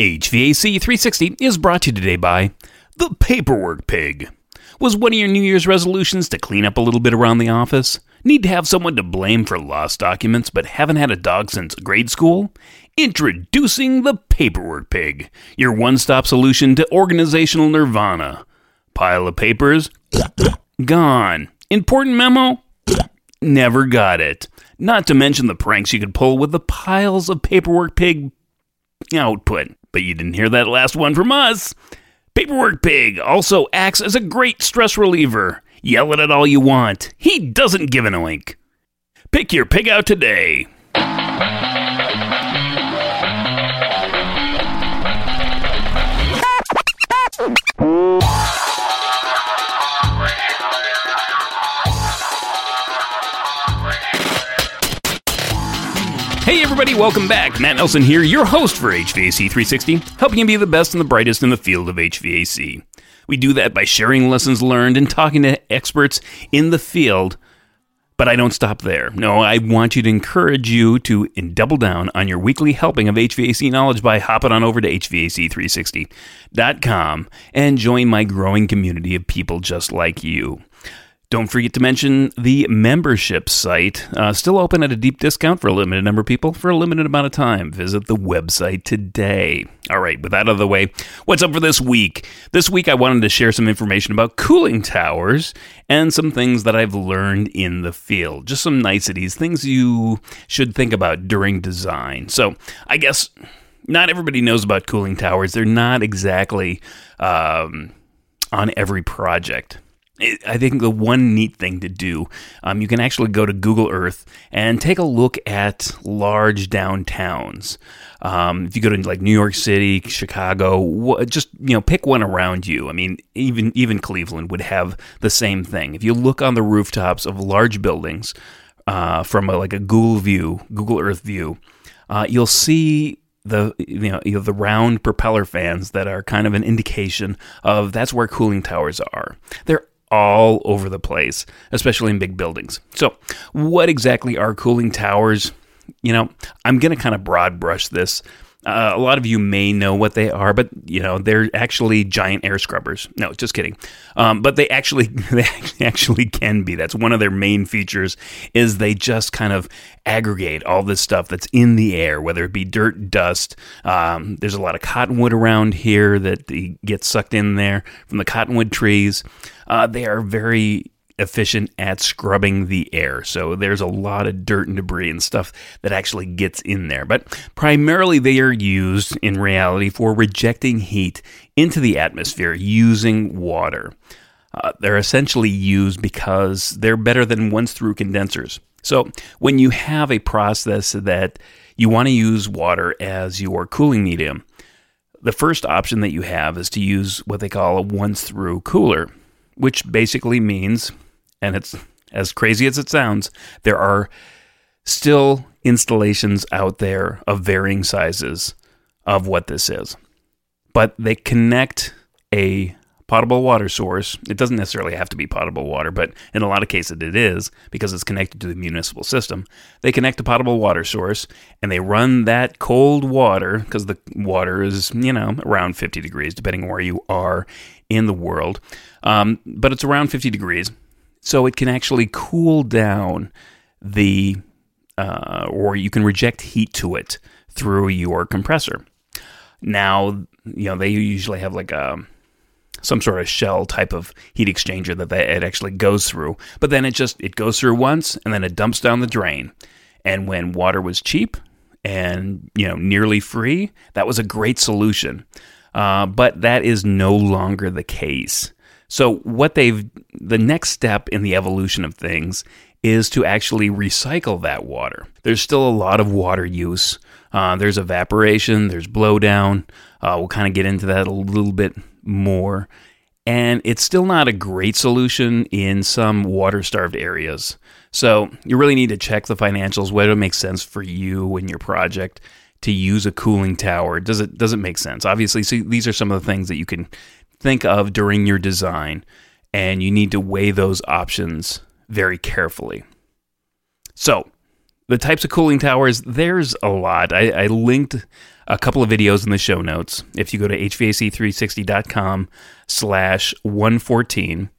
HVAC 360 is brought to you today by The Paperwork Pig. Was one of your New Year's resolutions to clean up a little bit around the office? Need to have someone to blame for lost documents but haven't had a dog since grade school? Introducing The Paperwork Pig, your one stop solution to organizational nirvana. Pile of papers? Gone. Important memo? Never got it. Not to mention the pranks you could pull with the piles of Paperwork Pig output. But you didn't hear that last one from us. Paperwork Pig also acts as a great stress reliever. Yell at it all you want. He doesn't give an oink. Pick your pig out today. Everybody, welcome back. Matt Nelson here, your host for HVAC 360, helping you be the best and the brightest in the field of HVAC. We do that by sharing lessons learned and talking to experts in the field. But I don't stop there. No, I want you to encourage you to double down on your weekly helping of HVAC knowledge by hopping on over to HVAC360.com and join my growing community of people just like you. Don't forget to mention the membership site, uh, still open at a deep discount for a limited number of people for a limited amount of time. Visit the website today. All right, with that out of the way, what's up for this week? This week, I wanted to share some information about cooling towers and some things that I've learned in the field. Just some niceties, things you should think about during design. So, I guess not everybody knows about cooling towers, they're not exactly um, on every project. I think the one neat thing to do, um, you can actually go to Google Earth and take a look at large downtowns. Um, if you go to like New York City, Chicago, just you know, pick one around you. I mean, even even Cleveland would have the same thing. If you look on the rooftops of large buildings uh, from a, like a Google view, Google Earth view, uh, you'll see the you know, you know the round propeller fans that are kind of an indication of that's where cooling towers are. They're all over the place, especially in big buildings. So, what exactly are cooling towers? You know, I'm going to kind of broad brush this. Uh, a lot of you may know what they are, but you know they're actually giant air scrubbers. No, just kidding. Um, but they actually they actually can be. That's one of their main features is they just kind of aggregate all this stuff that's in the air, whether it be dirt, dust. Um, there's a lot of cottonwood around here that gets sucked in there from the cottonwood trees. Uh, they are very efficient at scrubbing the air. So there's a lot of dirt and debris and stuff that actually gets in there. But primarily they are used in reality for rejecting heat into the atmosphere using water. Uh, they're essentially used because they're better than once through condensers. So when you have a process that you want to use water as your cooling medium, the first option that you have is to use what they call a once through cooler, which basically means and it's as crazy as it sounds, there are still installations out there of varying sizes of what this is. But they connect a potable water source. It doesn't necessarily have to be potable water, but in a lot of cases it is because it's connected to the municipal system. They connect a potable water source and they run that cold water because the water is, you know, around 50 degrees, depending on where you are in the world. Um, but it's around 50 degrees so it can actually cool down the, uh, or you can reject heat to it through your compressor. Now, you know, they usually have like a, some sort of shell type of heat exchanger that they, it actually goes through. But then it just it goes through once and then it dumps down the drain. And when water was cheap and you know nearly free, that was a great solution. Uh, but that is no longer the case. So, what they've, the next step in the evolution of things is to actually recycle that water. There's still a lot of water use. Uh, there's evaporation, there's blowdown. Uh, we'll kind of get into that a little bit more. And it's still not a great solution in some water starved areas. So, you really need to check the financials, whether it makes sense for you and your project to use a cooling tower. Does it does it make sense? Obviously, so these are some of the things that you can think of during your design, and you need to weigh those options very carefully. So, the types of cooling towers, there's a lot. I, I linked a couple of videos in the show notes. If you go to hvac360.com slash 114,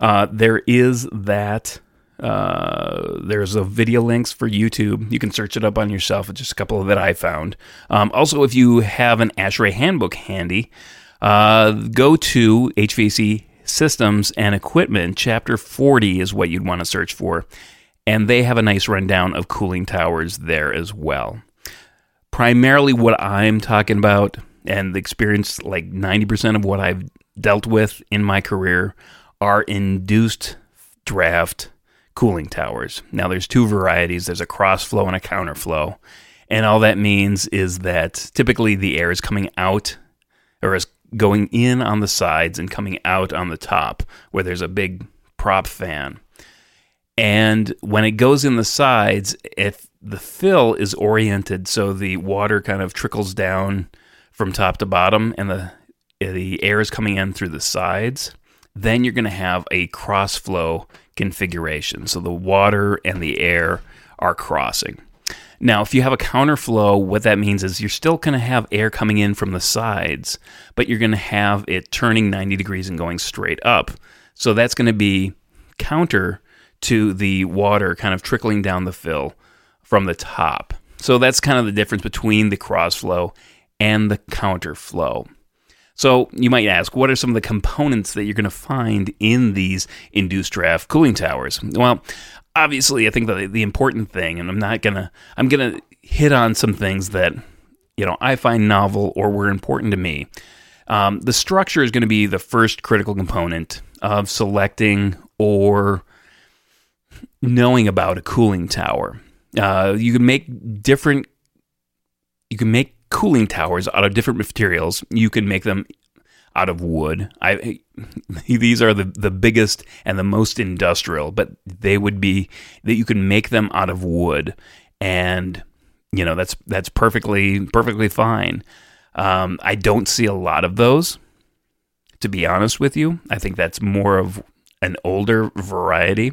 uh, there is that. Uh, there's a video links for YouTube. You can search it up on yourself. It's just a couple that I found. Um, also, if you have an ASHRAE handbook handy, uh, go to HVAC Systems and Equipment. Chapter 40 is what you'd want to search for. And they have a nice rundown of cooling towers there as well. Primarily, what I'm talking about and the experience, like 90% of what I've dealt with in my career, are induced draft cooling towers. Now, there's two varieties there's a cross flow and a counter flow. And all that means is that typically the air is coming out going in on the sides and coming out on the top where there's a big prop fan. And when it goes in the sides, if the fill is oriented so the water kind of trickles down from top to bottom and the the air is coming in through the sides, then you're going to have a cross flow configuration. So the water and the air are crossing. Now, if you have a counterflow, what that means is you're still going to have air coming in from the sides, but you're going to have it turning 90 degrees and going straight up. So that's going to be counter to the water kind of trickling down the fill from the top. So that's kind of the difference between the crossflow and the counterflow. So you might ask, what are some of the components that you're going to find in these induced draft cooling towers? Well, obviously, I think the the important thing, and I'm not gonna, I'm gonna hit on some things that you know I find novel or were important to me. Um, the structure is going to be the first critical component of selecting or knowing about a cooling tower. Uh, you can make different. You can make cooling towers out of different materials. You can make them out of wood. I these are the the biggest and the most industrial, but they would be that you can make them out of wood, and you know that's that's perfectly perfectly fine. Um, I don't see a lot of those, to be honest with you. I think that's more of an older variety.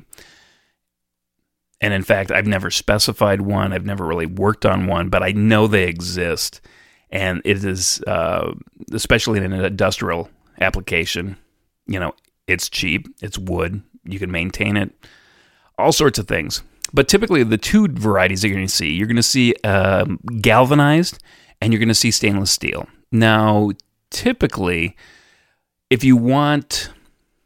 And in fact, I've never specified one. I've never really worked on one, but I know they exist. And it is, uh, especially in an industrial application, you know, it's cheap, it's wood, you can maintain it, all sorts of things. But typically, the two varieties that you're going to see, you're going to see um, galvanized and you're going to see stainless steel. Now, typically, if you want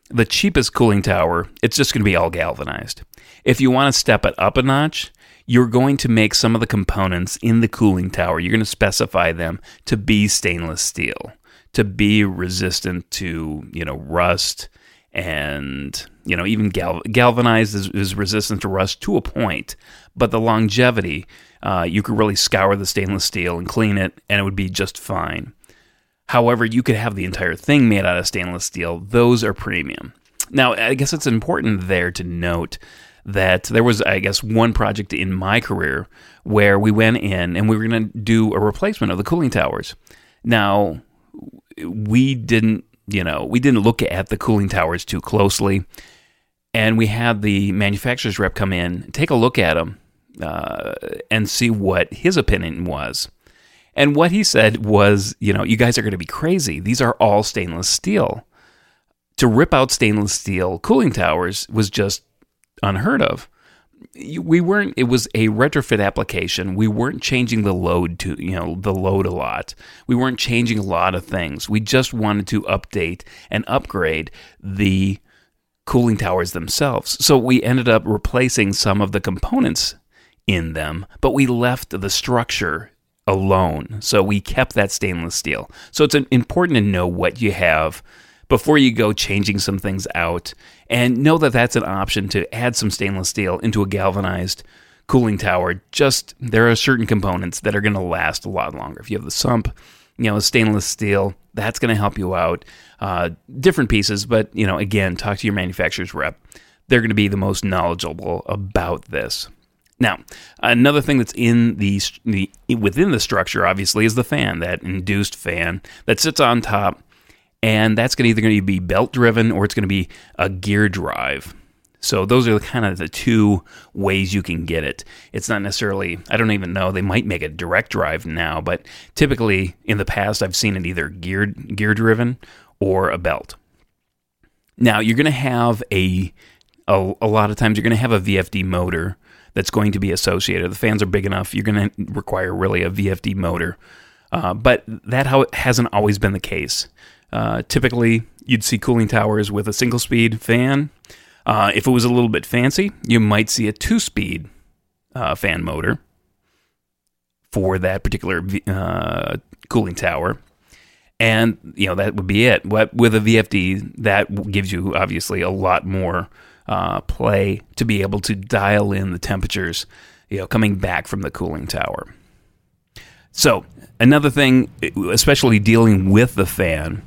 the cheapest cooling tower, it's just going to be all galvanized. If you want to step it up a notch, you're going to make some of the components in the cooling tower, you're going to specify them to be stainless steel, to be resistant to, you know, rust and, you know, even gal- galvanized is, is, resistant to rust to a point, but the longevity, uh, you could really scour the stainless steel and clean it, and it would be just fine. However, you could have the entire thing made out of stainless steel. Those are premium. Now, I guess it's important there to note that there was, I guess, one project in my career where we went in and we were going to do a replacement of the cooling towers. Now, we didn't, you know, we didn't look at the cooling towers too closely. And we had the manufacturer's rep come in, take a look at them, uh, and see what his opinion was. And what he said was, you know, you guys are going to be crazy. These are all stainless steel. To rip out stainless steel cooling towers was just unheard of. We weren't. It was a retrofit application. We weren't changing the load to you know the load a lot. We weren't changing a lot of things. We just wanted to update and upgrade the cooling towers themselves. So we ended up replacing some of the components in them, but we left the structure alone. So we kept that stainless steel. So it's important to know what you have before you go changing some things out. And know that that's an option to add some stainless steel into a galvanized cooling tower. Just there are certain components that are going to last a lot longer. If you have the sump, you know, stainless steel, that's going to help you out. Uh, different pieces, but you know, again, talk to your manufacturer's rep. They're going to be the most knowledgeable about this. Now, another thing that's in the, the within the structure, obviously, is the fan, that induced fan that sits on top and that's going to either going to be belt driven or it's going to be a gear drive. So those are kind of the two ways you can get it. It's not necessarily, I don't even know, they might make a direct drive now, but typically in the past I've seen it either geared gear driven or a belt. Now you're going to have a, a a lot of times you're going to have a VFD motor that's going to be associated. The fans are big enough, you're going to require really a VFD motor. Uh, but that how it hasn't always been the case. Uh, typically, you'd see cooling towers with a single speed fan. Uh, if it was a little bit fancy, you might see a two speed uh, fan motor for that particular uh, cooling tower. And, you know, that would be it. With a VFD, that gives you obviously a lot more uh, play to be able to dial in the temperatures, you know, coming back from the cooling tower. So, another thing, especially dealing with the fan,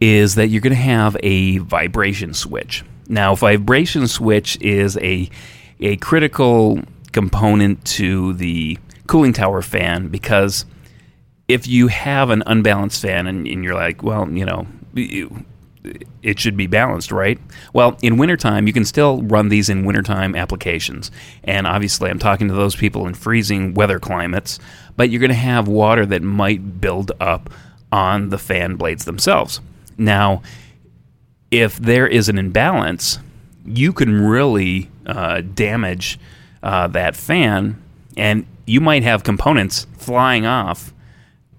is that you're going to have a vibration switch. Now, vibration switch is a a critical component to the cooling tower fan because if you have an unbalanced fan and, and you're like, well, you know, it should be balanced, right? Well, in wintertime, you can still run these in wintertime applications. And obviously, I'm talking to those people in freezing weather climates, but you're going to have water that might build up on the fan blades themselves. Now, if there is an imbalance, you can really uh, damage uh, that fan, and you might have components flying off,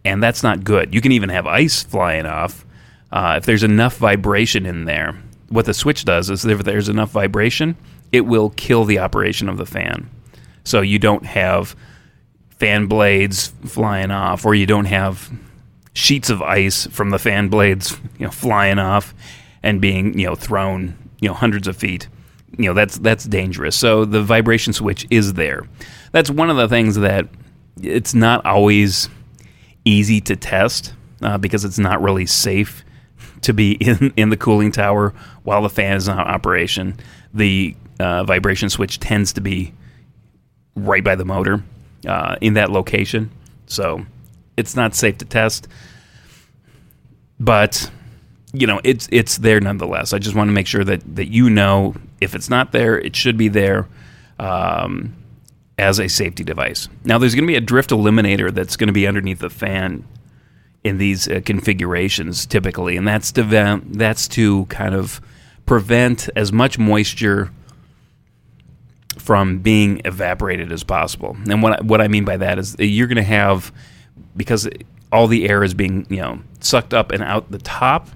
and that's not good. You can even have ice flying off. Uh, if there's enough vibration in there, what the switch does is if there's enough vibration, it will kill the operation of the fan. So you don't have fan blades flying off, or you don't have sheets of ice from the fan blades, you know, flying off and being, you know, thrown, you know, hundreds of feet. You know, that's that's dangerous. So the vibration switch is there. That's one of the things that it's not always easy to test uh, because it's not really safe to be in in the cooling tower while the fan is in operation. The uh, vibration switch tends to be right by the motor uh, in that location, so it's not safe to test, but you know it's it's there nonetheless. I just want to make sure that that you know if it's not there, it should be there um, as a safety device. Now there's going to be a drift eliminator that's going to be underneath the fan in these uh, configurations typically, and that's to that's to kind of prevent as much moisture from being evaporated as possible. And what what I mean by that is you're going to have because all the air is being you know sucked up and out the top.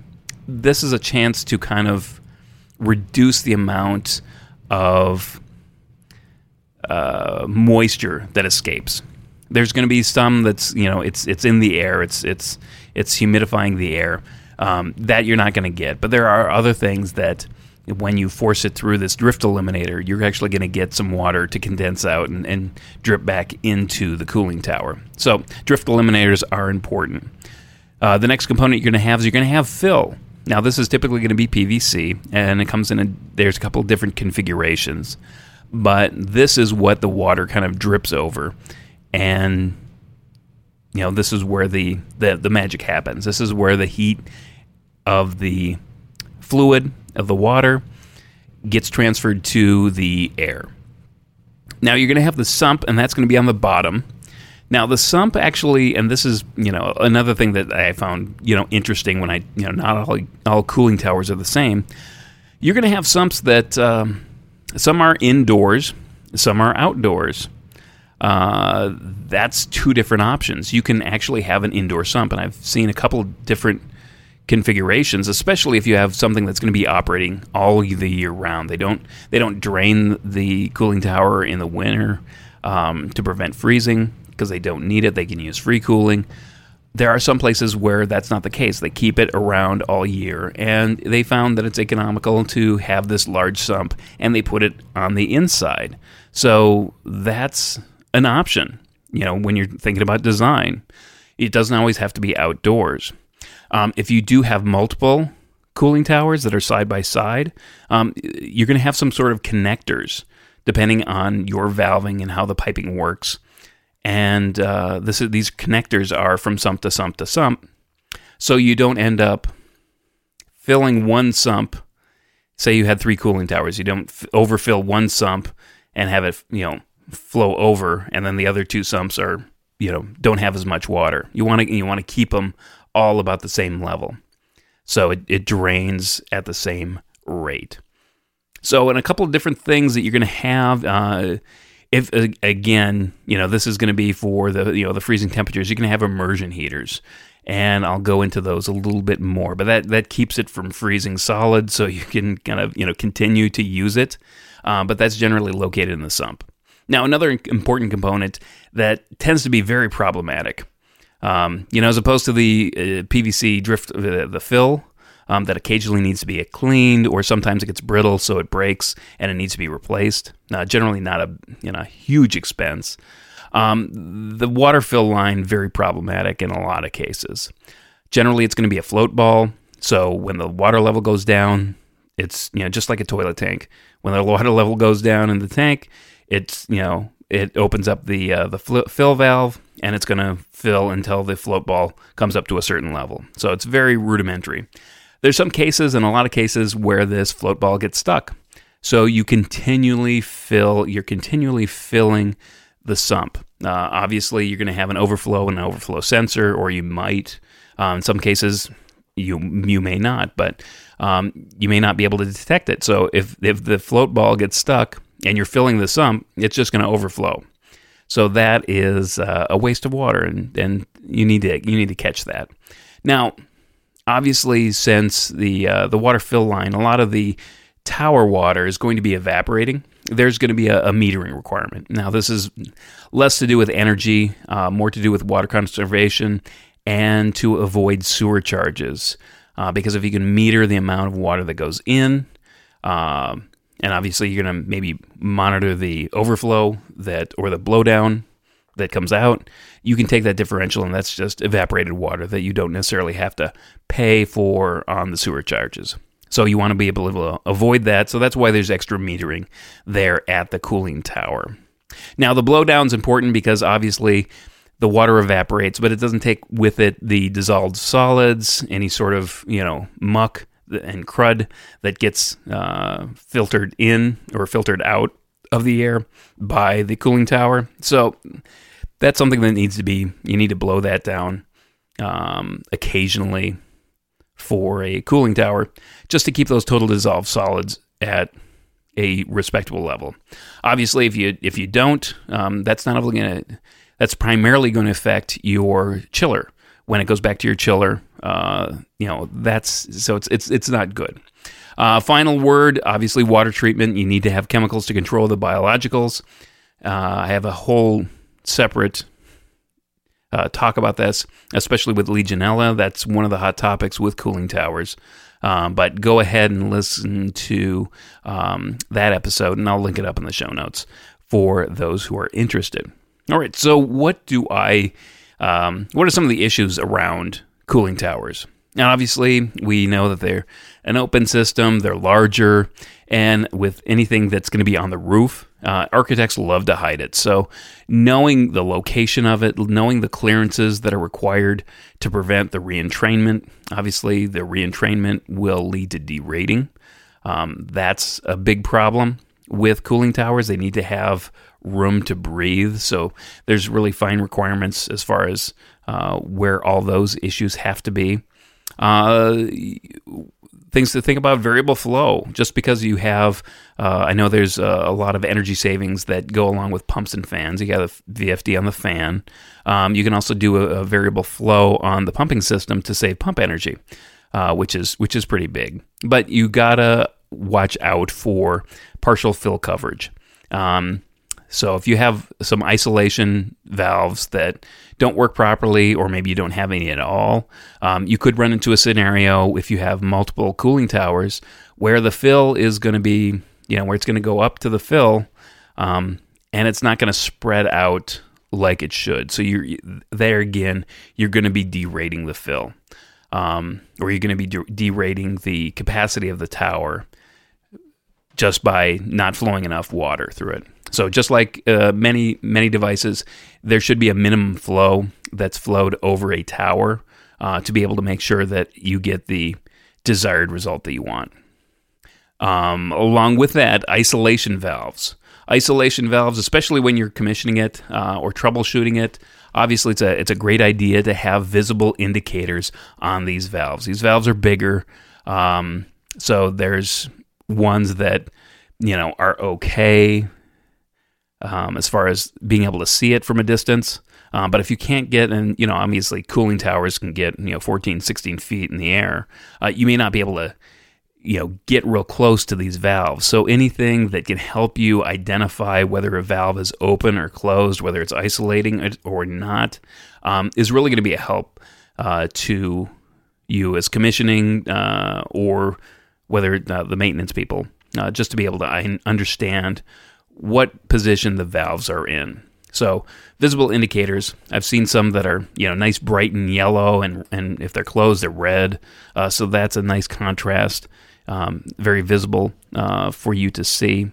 This is a chance to kind of reduce the amount of uh, moisture that escapes. There's going to be some that's you know it's it's in the air. It's it's it's humidifying the air. Um, that you're not going to get. But there are other things that when you force it through this drift eliminator, you're actually going to get some water to condense out and, and, drip back into the cooling tower. So, drift eliminators are important. Uh, the next component you're going to have is you're going to have fill. Now, this is typically going to be PVC, and it comes in a, there's a couple different configurations, but this is what the water kind of drips over, and you know this is where the the, the magic happens. This is where the heat of the fluid of the water gets transferred to the air. Now you're going to have the sump, and that's going to be on the bottom. Now the sump actually, and this is you know another thing that I found you know interesting when I you know not all all cooling towers are the same. You're going to have sumps that um, some are indoors, some are outdoors. Uh, that's two different options. You can actually have an indoor sump, and I've seen a couple different configurations, especially if you have something that's going to be operating all the year round. They don't they don't drain the cooling tower in the winter um, to prevent freezing because they don't need it. They can use free cooling. There are some places where that's not the case. They keep it around all year, and they found that it's economical to have this large sump, and they put it on the inside. So that's an option. You know, when you're thinking about design, it doesn't always have to be outdoors. Um, if you do have multiple cooling towers that are side by side, um, you're going to have some sort of connectors depending on your valving and how the piping works. And uh, this, these connectors are from sump to sump to sump. So you don't end up filling one sump say you had three cooling towers, you don't f- overfill one sump and have it, you know, flow over, and then the other two sumps are, you know, don't have as much water. You want to you want to keep them all about the same level, so it, it drains at the same rate. So, and a couple of different things that you're going to have. Uh, if again, you know, this is going to be for the you know the freezing temperatures. You're going to have immersion heaters, and I'll go into those a little bit more. But that that keeps it from freezing solid, so you can kind of you know continue to use it. Uh, but that's generally located in the sump. Now, another important component that tends to be very problematic, um, you know, as opposed to the uh, PVC drift, uh, the fill um, that occasionally needs to be cleaned, or sometimes it gets brittle, so it breaks and it needs to be replaced. Uh, generally, not a you know huge expense. Um, the water fill line very problematic in a lot of cases. Generally, it's going to be a float ball. So when the water level goes down, it's you know just like a toilet tank. When the water level goes down in the tank, it's you know it opens up the uh, the fill valve and it's going to fill until the float ball comes up to a certain level. So it's very rudimentary. There's some cases and a lot of cases where this float ball gets stuck. So you continually fill, you're continually filling the sump. Uh, obviously, you're going to have an overflow and an overflow sensor, or you might, uh, in some cases, you you may not, but um, you may not be able to detect it. So if if the float ball gets stuck and you're filling the sump, it's just going to overflow. So that is uh, a waste of water, and, and you need to you need to catch that. Now, obviously, since the uh, the water fill line, a lot of the tower water is going to be evaporating. There's going to be a, a metering requirement. Now, this is less to do with energy, uh, more to do with water conservation, and to avoid sewer charges. Uh, because if you can meter the amount of water that goes in, uh, and obviously you're going to maybe monitor the overflow that or the blowdown that comes out, you can take that differential and that's just evaporated water that you don't necessarily have to pay for on the sewer charges. So you want to be able to avoid that. So that's why there's extra metering there at the cooling tower. Now the blowdown is important because obviously the water evaporates, but it doesn't take with it the dissolved solids, any sort of you know muck and crud that gets uh, filtered in or filtered out of the air by the cooling tower. So that's something that needs to be, you need to blow that down um, occasionally for a cooling tower just to keep those total dissolved solids at a respectable level. Obviously, if you if you don't, um, that's not only going to that's primarily going to affect your chiller when it goes back to your chiller. Uh, you know that's so it's it's it's not good. Uh, final word, obviously, water treatment. You need to have chemicals to control the biologicals. Uh, I have a whole separate uh, talk about this, especially with Legionella. That's one of the hot topics with cooling towers. Um, but go ahead and listen to um, that episode, and I'll link it up in the show notes for those who are interested. All right, so what do I? Um, what are some of the issues around cooling towers? Now, obviously, we know that they're an open system, they're larger, and with anything that's going to be on the roof, uh, architects love to hide it. So, knowing the location of it, knowing the clearances that are required to prevent the reentrainment, obviously, the reentrainment will lead to derating. Um, that's a big problem with cooling towers. They need to have room to breathe. So, there's really fine requirements as far as uh, where all those issues have to be. Uh, things to think about variable flow. Just because you have uh, i know there's a, a, lot of energy savings that go along with pumps and fans. You got a vfd on the fan. Um, you can also do a, a, variable flow on the pumping system to save pump energy uh, which is which is pretty big. But you gotta watch out for partial fill coverage. Um, so if you have some isolation valves that don't work properly, or maybe you don't have any at all, um, you could run into a scenario if you have multiple cooling towers where the fill is going to be, you know, where it's going to go up to the fill, um, and it's not going to spread out like it should. So you're there again, you're going to be derating the fill, um, or you're going to be derating the capacity of the tower just by not flowing enough water through it. So just like uh, many many devices, there should be a minimum flow that's flowed over a tower uh, to be able to make sure that you get the desired result that you want. Um, along with that, isolation valves. Isolation valves, especially when you're commissioning it uh, or troubleshooting it, obviously it's a it's a great idea to have visible indicators on these valves. These valves are bigger, um, so there's ones that you know are okay um, as far as being able to see it from a distance. Um, but if you can't get, and you know, obviously cooling towers can get you know 14, 16 feet in the air, uh, you may not be able to you know get real close to these valves so anything that can help you identify whether a valve is open or closed whether it's isolating it or not um, is really going to be a help uh, to you as commissioning uh, or whether uh, the maintenance people uh, just to be able to understand what position the valves are in so visible indicators i've seen some that are you know nice bright and yellow and, and if they're closed they're red uh, so that's a nice contrast um, very visible uh, for you to see.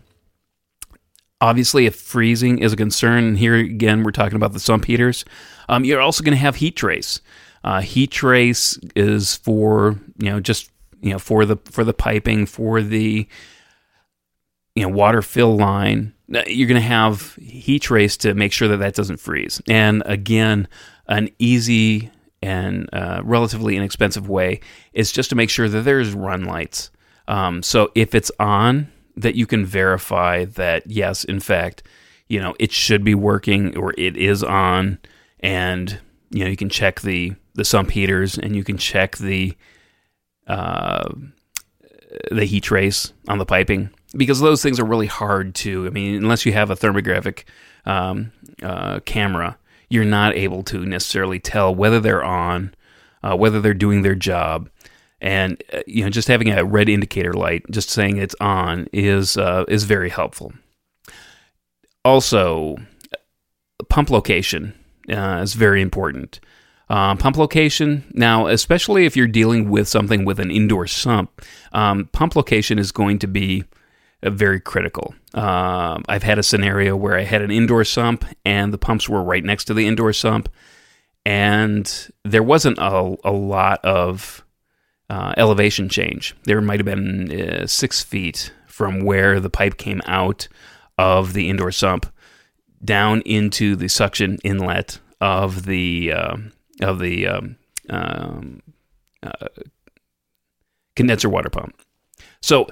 Obviously, if freezing is a concern, here again we're talking about the sump heaters. Um, you're also going to have heat trace. Uh, heat trace is for you know just you know for the for the piping for the you know water fill line. You're going to have heat trace to make sure that that doesn't freeze. And again, an easy and uh, relatively inexpensive way is just to make sure that there's run lights. Um, so if it's on, that you can verify that yes, in fact, you know it should be working or it is on, and you know you can check the the sump heaters and you can check the uh, the heat trace on the piping because those things are really hard to. I mean, unless you have a thermographic um, uh, camera, you're not able to necessarily tell whether they're on, uh, whether they're doing their job and uh, you know just having a red indicator light just saying it's on is uh, is very helpful also pump location uh, is very important um, pump location now especially if you're dealing with something with an indoor sump um, pump location is going to be very critical uh, i've had a scenario where i had an indoor sump and the pumps were right next to the indoor sump and there wasn't a, a lot of uh, elevation change. There might have been uh, six feet from where the pipe came out of the indoor sump down into the suction inlet of the uh, of the um, um, uh, condenser water pump. So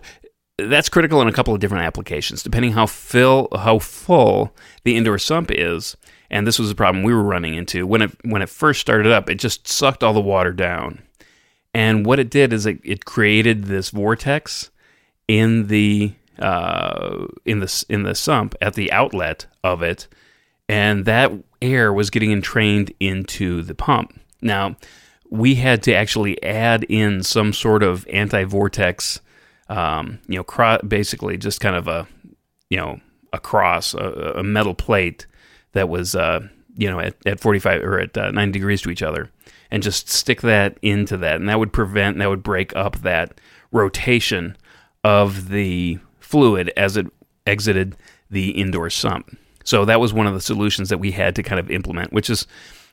that's critical in a couple of different applications, depending how fill how full the indoor sump is. And this was a problem we were running into when it when it first started up. It just sucked all the water down and what it did is it, it created this vortex in the uh, in the in the sump at the outlet of it, and that air was getting entrained into the pump. Now we had to actually add in some sort of anti-vortex, um, you know, cro- basically just kind of a you know a cross, a, a metal plate that was uh, you know at, at 45 or at uh, 9 degrees to each other and just stick that into that. And that would prevent, that would break up that rotation of the fluid as it exited the indoor sump. So that was one of the solutions that we had to kind of implement, which is,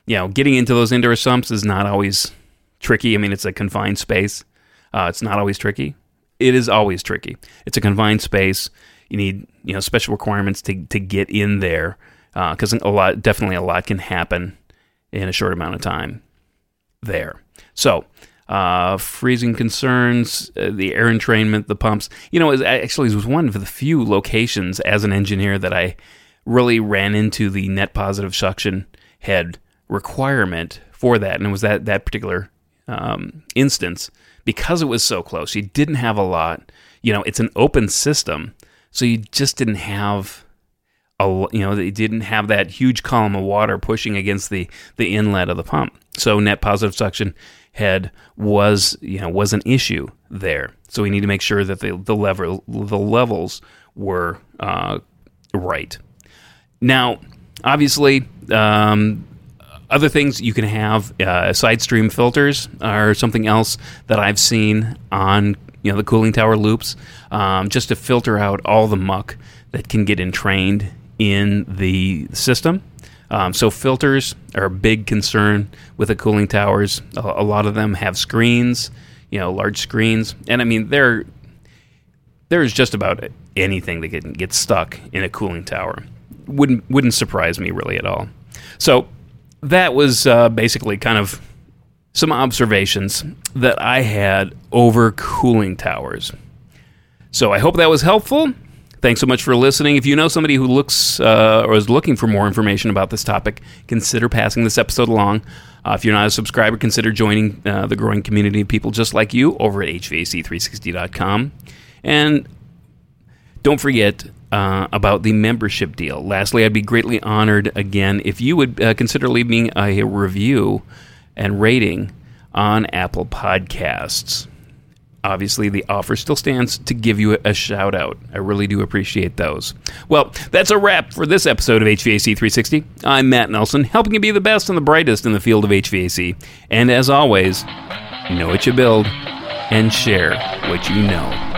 you know, getting into those indoor sumps is not always tricky. I mean, it's a confined space. Uh, it's not always tricky. It is always tricky. It's a confined space. You need, you know, special requirements to, to get in there because uh, a lot, definitely a lot can happen in a short amount of time there. So, uh, freezing concerns, uh, the air entrainment, the pumps. You know, it actually it was one of the few locations as an engineer that I really ran into the net positive suction head requirement for that, and it was that that particular um, instance because it was so close. You didn't have a lot. You know, it's an open system, so you just didn't have a you know they didn't have that huge column of water pushing against the the inlet of the pump. So net positive suction head was you know was an issue there. So we need to make sure that the the level the levels were uh, right. Now, obviously, um, other things you can have uh, side stream filters are something else that I've seen on you know the cooling tower loops, um, just to filter out all the muck that can get entrained in the system. Um, so filters are a big concern with the cooling towers. A, a, lot of them have screens, you know, large screens, and I mean they're there's just about anything that can get stuck in a cooling tower. Wouldn't wouldn't surprise me really at all. So that was uh, basically kind of some observations that I had over cooling towers. So I hope that was helpful. Thanks so much for listening. If you know somebody who looks uh, or is looking for more information about this topic, consider passing this episode along. Uh, if you're not a subscriber, consider joining uh, the growing community of people just like you over at HVAC360.com. And don't forget uh, about the membership deal. Lastly, I'd be greatly honored again if you would uh, consider leaving a review and rating on Apple Podcasts obviously the offer still stands to give you a shout out. I really do appreciate those. Well, that's a wrap for this episode of HVAC 360. I'm Matt Nelson, helping you be the best and the brightest in the field of HVAC. And as always, know what you build and share what you know.